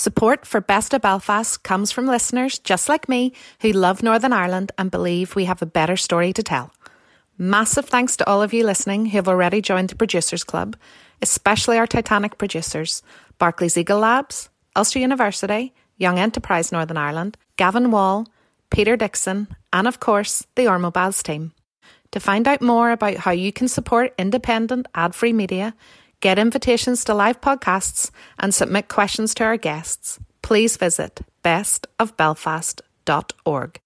Support for Best of Belfast comes from listeners just like me who love Northern Ireland and believe we have a better story to tell. Massive thanks to all of you listening who have already joined the Producers Club, especially our Titanic producers Barclays Eagle Labs, Ulster University, Young Enterprise Northern Ireland, Gavin Wall, Peter Dixon, and of course, the Ormeau Baths team. To find out more about how you can support independent, ad free media, get invitations to live podcasts, and submit questions to our guests, please visit bestofbelfast.org.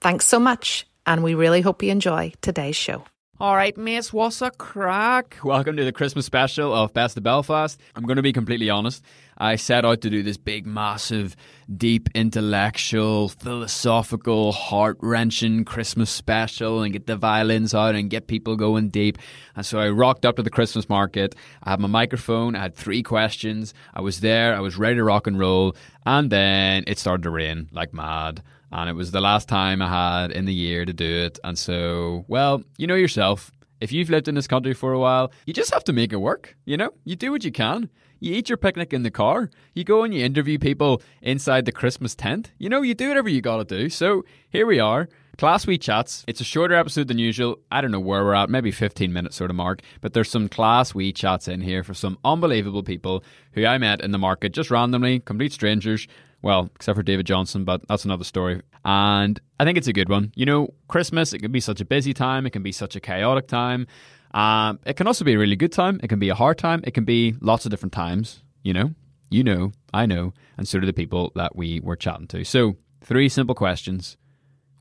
Thanks so much, and we really hope you enjoy today's show. All right, miss, what's a crack? Welcome to the Christmas special of Best of Belfast. I'm going to be completely honest. I set out to do this big, massive, deep, intellectual, philosophical, heart wrenching Christmas special and get the violins out and get people going deep. And so I rocked up to the Christmas market. I had my microphone. I had three questions. I was there. I was ready to rock and roll. And then it started to rain like mad and it was the last time I had in the year to do it. And so, well, you know yourself. If you've lived in this country for a while, you just have to make it work. You know, you do what you can. You eat your picnic in the car. You go and you interview people inside the Christmas tent. You know, you do whatever you got to do. So here we are. Class Wee Chats. It's a shorter episode than usual. I don't know where we're at, maybe 15 minutes sort of mark, but there's some Class Wee Chats in here for some unbelievable people who I met in the market just randomly, complete strangers, well, except for David Johnson, but that's another story. And I think it's a good one. You know, Christmas, it can be such a busy time, it can be such a chaotic time. Um, it can also be a really good time, it can be a hard time, it can be lots of different times, you know? You know, I know, and so do the people that we were chatting to. So, three simple questions.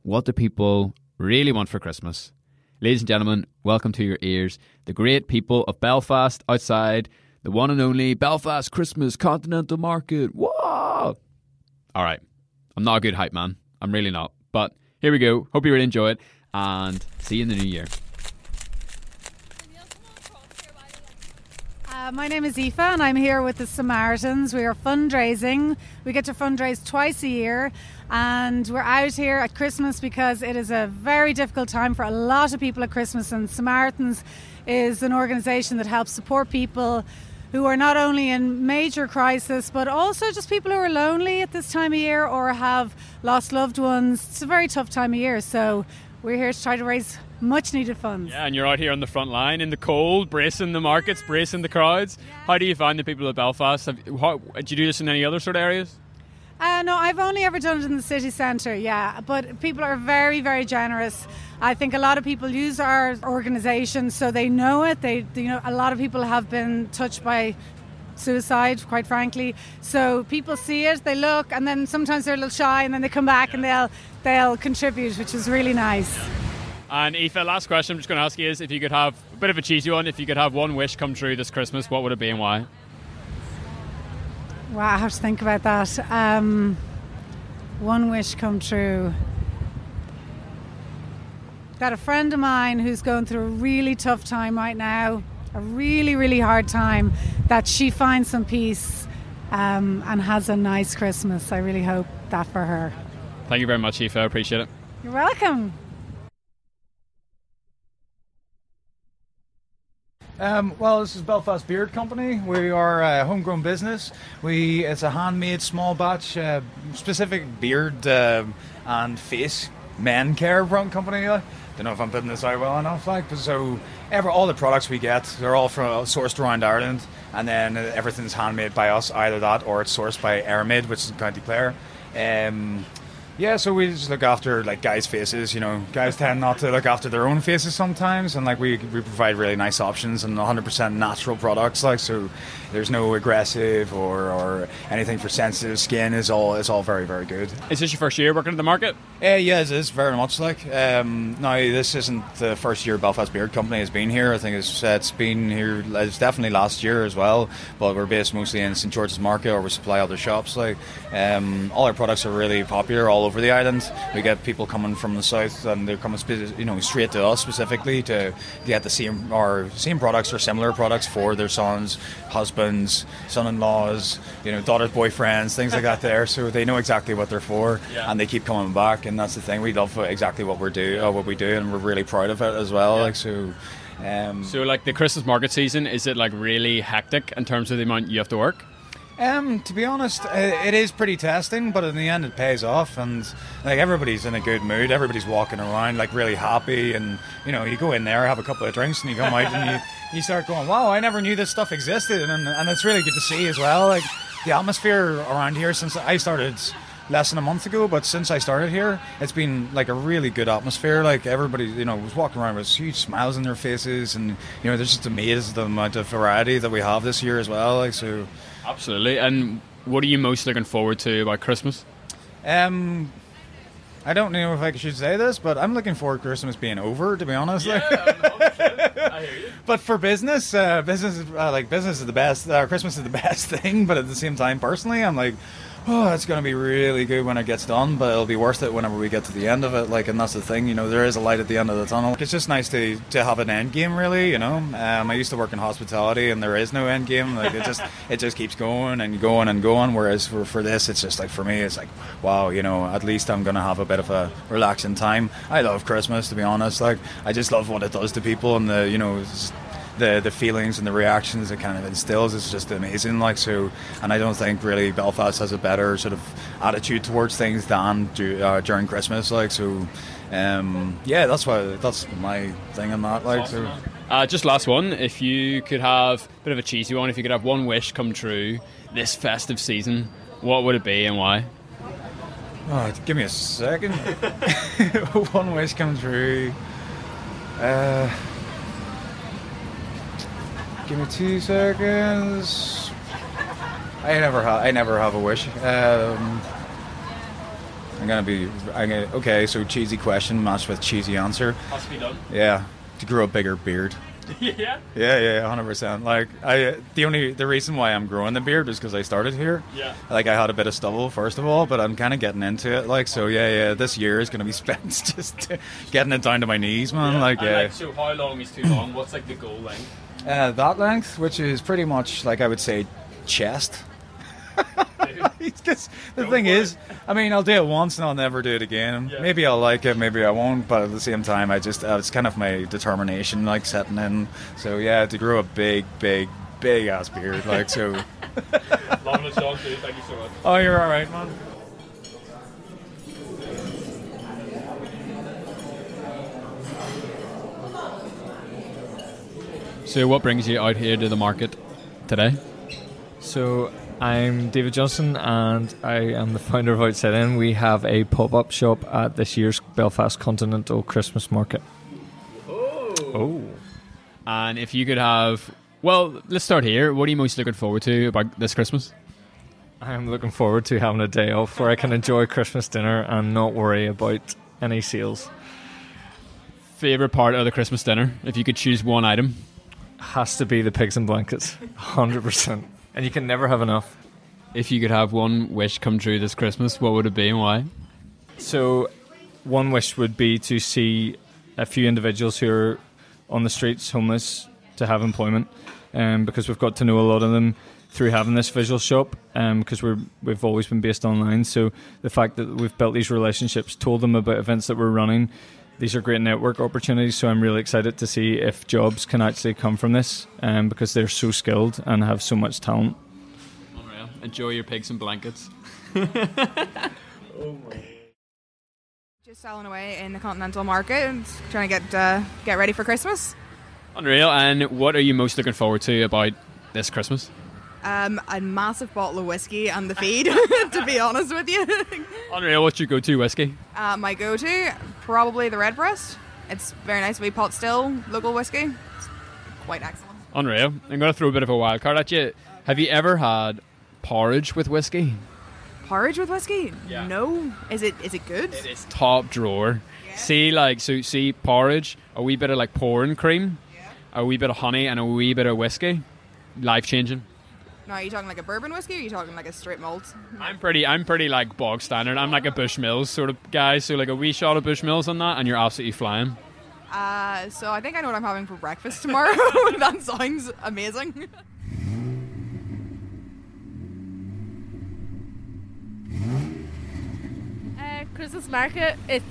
What do people really want for Christmas? Ladies and gentlemen, welcome to your ears. The great people of Belfast outside the one and only Belfast Christmas Continental Market. Whoa! All right. I'm not a good hype man. I'm really not. But here we go. Hope you really enjoy it and see you in the new year. Uh, my name is Aoife and I'm here with the Samaritans. We are fundraising. We get to fundraise twice a year and we're out here at Christmas because it is a very difficult time for a lot of people at Christmas and Samaritans is an organisation that helps support people who are not only in major crisis but also just people who are lonely at this time of year or have lost loved ones. It's a very tough time of year, so we're here to try to raise much needed funds. Yeah, and you're out here on the front line in the cold, bracing the markets, bracing the crowds. How do you find the people of Belfast? Have, how, do you do this in any other sort of areas? Uh, no, I've only ever done it in the city centre, yeah. But people are very, very generous. I think a lot of people use our organisation so they know it. They, you know, a lot of people have been touched by suicide, quite frankly. So people see it, they look, and then sometimes they're a little shy, and then they come back and they'll they'll contribute, which is really nice. And Aoife, last question I'm just going to ask you is if you could have a bit of a cheesy one, if you could have one wish come true this Christmas, what would it be and why? Wow, I have to think about that. Um, one wish come true. Got a friend of mine who's going through a really tough time right now, a really, really hard time, that she finds some peace um, and has a nice Christmas. I really hope that for her. Thank you very much, Aoife. I appreciate it. You're welcome. Um, well, this is Belfast Beard Company. We are a homegrown business. We it's a handmade small batch, uh, specific beard uh, and face men care brand company. I don't know if I'm putting this out well enough. Like, so ever all the products we get, they're all from sourced around Ireland, and then everything's handmade by us, either that or it's sourced by Airmid, which is in County Clare. Um, yeah, so we just look after like guys' faces. You know, guys tend not to look after their own faces sometimes, and like we we provide really nice options and 100% natural products. Like so, there's no aggressive or, or anything for sensitive skin. is all is all very very good. Is this your first year working at the market? Uh, yeah, it is very much like. Um, now this isn't the first year Belfast Beard Company has been here. I think it's it's been here. It's definitely last year as well. But we're based mostly in St George's Market, or we supply other shops. Like um, all our products are really popular all over the island. We get people coming from the south, and they're coming, you know, straight to us specifically to get the same or same products or similar products for their sons, husbands, son-in-laws, you know, daughters, boyfriends, things like that. There, so they know exactly what they're for, Yeah. and they keep coming back. And that's the thing. We love exactly what we're do, uh, what we do, and we're really proud of it as well. Like so. Um, So, like the Christmas market season, is it like really hectic in terms of the amount you have to work? Um, to be honest, i- it is pretty testing, but in the end, it pays off, and like everybody's in a good mood. Everybody's walking around like really happy, and you know, you go in there, have a couple of drinks, and you come out, and you you start going, "Wow, I never knew this stuff existed," and and it's really good to see as well. Like the atmosphere around here since I started less than a month ago, but since I started here, it's been like a really good atmosphere. Like everybody, you know, was walking around with huge smiles on their faces, and you know, they're just amazed at the amount of variety that we have this year as well. Like so. Absolutely. And what are you most looking forward to about Christmas? Um, I don't know if I should say this, but I'm looking forward to Christmas being over. To be honest, like, but for business, uh, business is uh, like business is the best. Uh, Christmas is the best thing, but at the same time, personally, I'm like, oh, it's going to be really good when it gets done, but it'll be worth it whenever we get to the end of it. Like, and that's the thing, you know, there is a light at the end of the tunnel. It's just nice to to have an end game, really. You know, um, I used to work in hospitality, and there is no end game. Like, it just it just keeps going and going and going. Whereas for for this, it's just like for me, it's like, wow, you know, at least I'm going to have a bit of a relaxing time. I love Christmas, to be honest. Like, I just love what it does to people, and the you know. The the feelings and the reactions it kind of instills is just amazing. Like so, and I don't think really Belfast has a better sort of attitude towards things than du- uh, during Christmas. Like so, um, yeah, that's why that's my thing on that. Like so. Uh, just last one. If you could have a bit of a cheesy one, if you could have one wish come true this festive season, what would it be and why? Oh, give me a second. One wish come true. Uh, give me two seconds. I never have. I never have a wish. Um, I'm gonna be. I'm gonna. Okay, so cheesy question matched with cheesy answer. Has to be done. Yeah, to grow a bigger beard. yeah. Yeah, yeah, hundred percent. Like I, the only the reason why I'm growing the beard is because I started here. Yeah. Like I had a bit of stubble first of all, but I'm kind of getting into it. Like so, yeah, yeah. This year is to be spent just getting it down to my knees, man. Like yeah. Like, so how long is too long? What's like the goal length? Uh, that length, which is pretty much like I would say chest. Because the Go thing is, I mean, I'll do it once and I'll never do it again. Yeah. Maybe I'll like it, maybe I won't. But at the same time, I just uh, it's kind of my determination, like setting in. So yeah, to grow a big, big, big ass beard, like so. Long and short, dude. Thank you so much. Oh, you're all right, man. So, what brings you out here to the market today? So I'm David Johnson, and I am the founder of Outside In. We have a pop-up shop at this year's Belfast Continental Christmas Market. Oh, oh. And if you could have, well, let's start here. What are you most looking forward to about this Christmas? I'm looking forward to having a day off where I can enjoy Christmas dinner and not worry about any sales. Favorite part of the Christmas dinner? If you could choose one item. Has to be the pigs and blankets, hundred percent. And you can never have enough. If you could have one wish come true this Christmas, what would it be and why? So, one wish would be to see a few individuals who are on the streets, homeless, to have employment, um, because we've got to know a lot of them through having this visual shop, um, because we're we've always been based online. So the fact that we've built these relationships, told them about events that we're running, these are great network opportunities. So I'm really excited to see if jobs can actually come from this, um, because they're so skilled and have so much talent. Unreal. Enjoy your pigs and blankets. oh Just selling away in the continental market and trying to get uh, get ready for Christmas. Unreal. And what are you most looking forward to about this Christmas? Um, a massive bottle of whiskey and the feed, to be honest with you. Unreal. What's your go-to whiskey? uh, my go-to, probably the Redbreast. It's very nice, wee pot still, local whiskey. It's quite excellent. Unreal. I'm going to throw a bit of a wild card at you. Have you ever had porridge with whiskey? Porridge with whiskey? Yeah. No. Is it is it good? It is top drawer. See, like, so see porridge, a wee bit of like pouring cream, yeah. a wee bit of honey, and a wee bit of whiskey. Life changing. Now, are you talking like a bourbon whiskey or are you talking like a straight malt? I'm pretty, I'm pretty like bog standard. I'm like a Bushmills sort of guy. So like a wee shot of Bushmills on that, and you're absolutely flying. Uh, so I think I know what I'm having for breakfast tomorrow. that sounds amazing. Uh, Christmas market. It's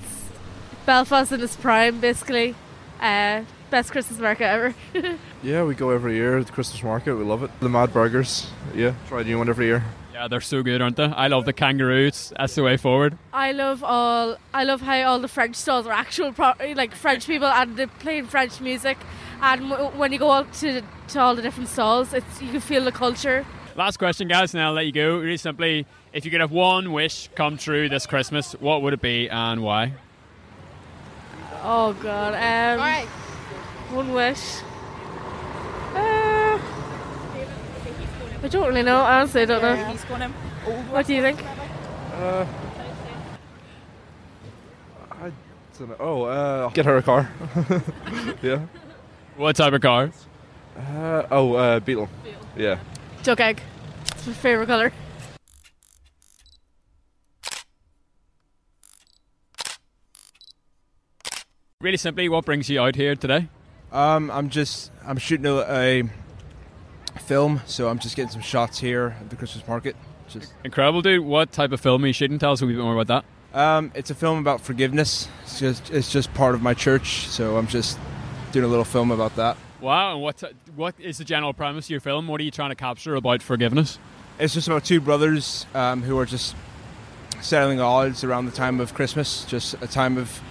Belfast in its prime, basically. Uh, best Christmas market ever. Yeah, we go every year at the Christmas market. We love it. The Mad Burgers. Yeah, try a new one every year. Yeah, they're so good, aren't they? I love the kangaroos. That's the way forward. I love all. I love how all the French stalls are actual, pro- like French people, and they're playing French music. And w- when you go out to to all the different stalls, it's you can feel the culture. Last question, guys, and I'll let you go. Really simply, if you could have one wish come true this Christmas, what would it be and why? Oh God. Um, One wish. I don't really know. Honestly, I don't know. What do you think? Uh, I don't know. Oh, uh, get her a car. yeah. What type of car? Uh, oh, uh, Beetle. Yeah. Duck egg. It's my favorite color. Really simply, what brings you out here today? Um, I'm just I'm shooting a, a film, so I'm just getting some shots here at the Christmas market. Just Incredible, dude. What type of film are you shooting? Tell us a wee bit more about that. um, it's a film about forgiveness. It's just it's just part of my church, so I'm just doing a little film about that. Wow, and what what is the general premise of your film? What are you trying to capture about forgiveness? It's just about two brothers um, who are just settling odds around the time of Christmas, just a time of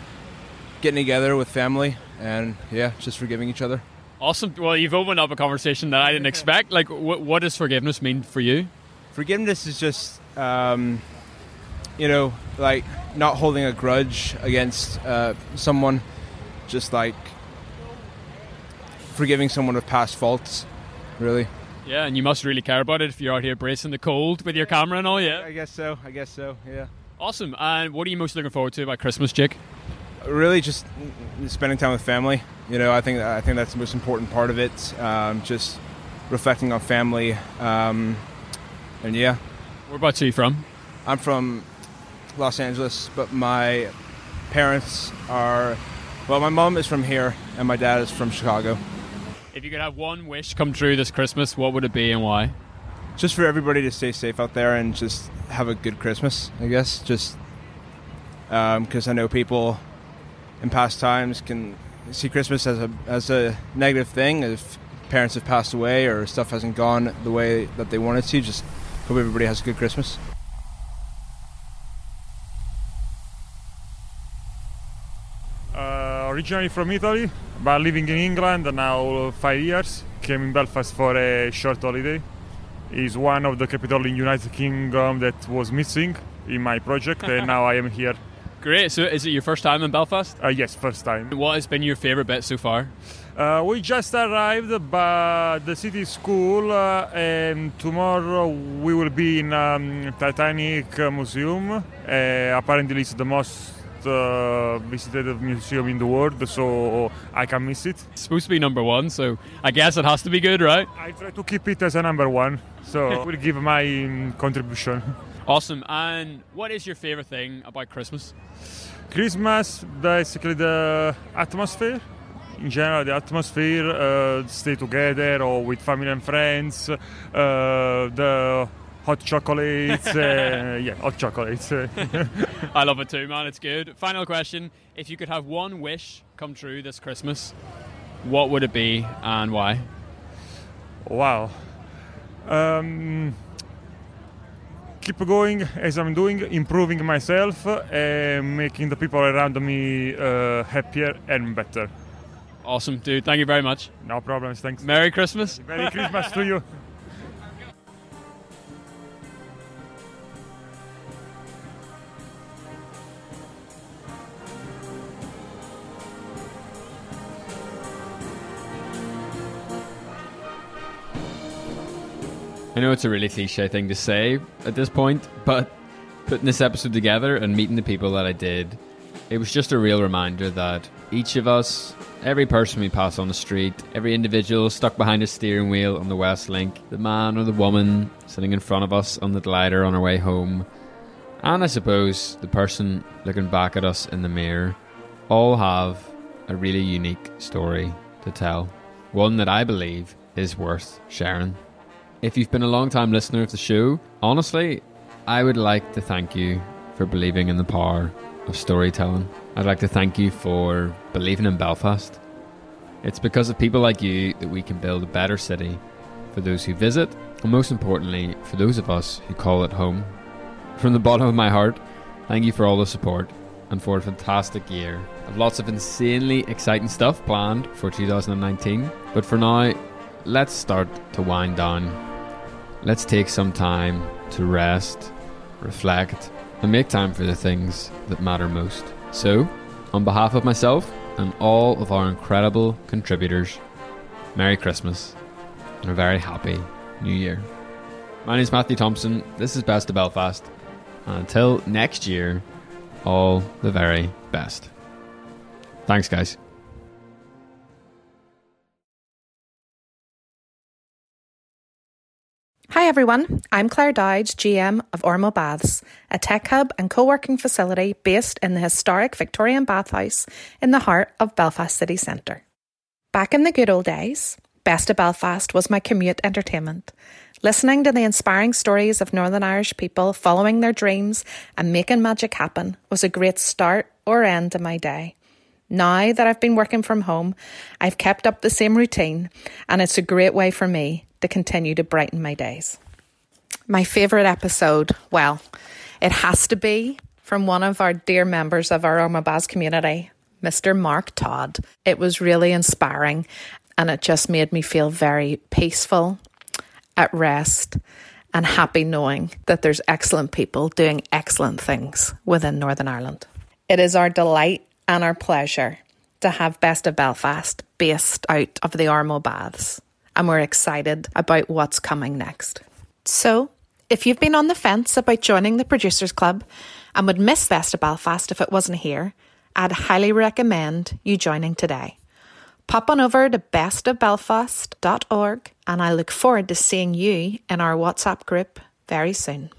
getting together with family, and yeah, just forgiving each other. Awesome. Well, you've opened up a conversation that I didn't expect. Like, what, what does forgiveness mean for you? Forgiveness is just, um, you know, like not holding a grudge against uh, someone, just like forgiving someone of past faults, really. Yeah, and you must really care about it if you're out here bracing the cold with your camera and all. Yeah. I guess so. I guess so. Yeah. Awesome. And what are you most looking forward to about Christmas, Jake? Really, just spending time with family. You know, I think I think that's the most important part of it. Um, just reflecting on family, um, and yeah. Whereabouts are you from? I'm from Los Angeles, but my parents are. Well, my mom is from here, and my dad is from Chicago. If you could have one wish come true this Christmas, what would it be and why? Just for everybody to stay safe out there and just have a good Christmas, I guess. Just because I know people in past times can see Christmas as a as a negative thing if parents have passed away or stuff hasn't gone the way that they wanted to. Just hope everybody has a good Christmas. Uh, originally from Italy, but living in England now five years. Came in Belfast for a short holiday. Is one of the capital in United Kingdom that was missing in my project, and now I am here. Great. So, is it your first time in Belfast? Uh, yes, first time. What has been your favourite bit so far? Uh, we just arrived, but the city is cool, uh, and tomorrow we will be in um, Titanic Museum. Uh, apparently, it's the most uh, visited museum in the world, so I can miss it. It's supposed to be number one, so I guess it has to be good, right? I try to keep it as a number one, so I will give my um, contribution. Awesome. And what is your favourite thing about Christmas? Christmas, basically the atmosphere. In general, the atmosphere, uh, stay together or with family and friends, uh, the hot chocolates, uh, yeah, hot chocolates. I love it too, man. It's good. Final question: If you could have one wish come true this Christmas, what would it be and why? Wow. Um, keep going as I'm doing, improving myself, and making the people around me uh, happier and better. Awesome, dude. Thank you very much. No problems. Thanks. Merry Christmas. Merry Christmas to you. I know it's a really cliche thing to say at this point, but putting this episode together and meeting the people that I did, it was just a real reminder that each of us, every person we pass on the street, every individual stuck behind a steering wheel on the West Link, the man or the woman sitting in front of us on the glider on our way home, and I suppose the person looking back at us in the mirror, all have a really unique story to tell. One that I believe is worth sharing. If you've been a long time listener of the show, honestly, I would like to thank you for believing in the power of storytelling. I'd like to thank you for believing in Belfast. It's because of people like you that we can build a better city for those who visit, and most importantly, for those of us who call it home. From the bottom of my heart, thank you for all the support and for a fantastic year. I've lots of insanely exciting stuff planned for 2019, but for now, let's start to wind down. Let's take some time to rest, reflect, and make time for the things that matter most. So, on behalf of myself and all of our incredible contributors, Merry Christmas and a very happy New Year. My name is Matthew Thompson. This is Best of Belfast. And until next year, all the very best. Thanks, guys. Hi everyone, I'm Claire Dodge, GM of Ormeau Baths, a tech hub and co working facility based in the historic Victorian bathhouse in the heart of Belfast city centre. Back in the good old days, Best of Belfast was my commute entertainment. Listening to the inspiring stories of Northern Irish people following their dreams and making magic happen was a great start or end to my day. Now that I've been working from home, I've kept up the same routine, and it's a great way for me to continue to brighten my days. My favourite episode, well, it has to be from one of our dear members of our Baths community, Mr. Mark Todd. It was really inspiring and it just made me feel very peaceful, at rest, and happy knowing that there's excellent people doing excellent things within Northern Ireland. It is our delight and our pleasure to have Best of Belfast based out of the Ormeau Baths and we're excited about what's coming next. So, if you've been on the fence about joining the Producers Club and would miss Best of Belfast if it wasn't here, I'd highly recommend you joining today. Pop on over to bestofbelfast.org and I look forward to seeing you in our WhatsApp group very soon.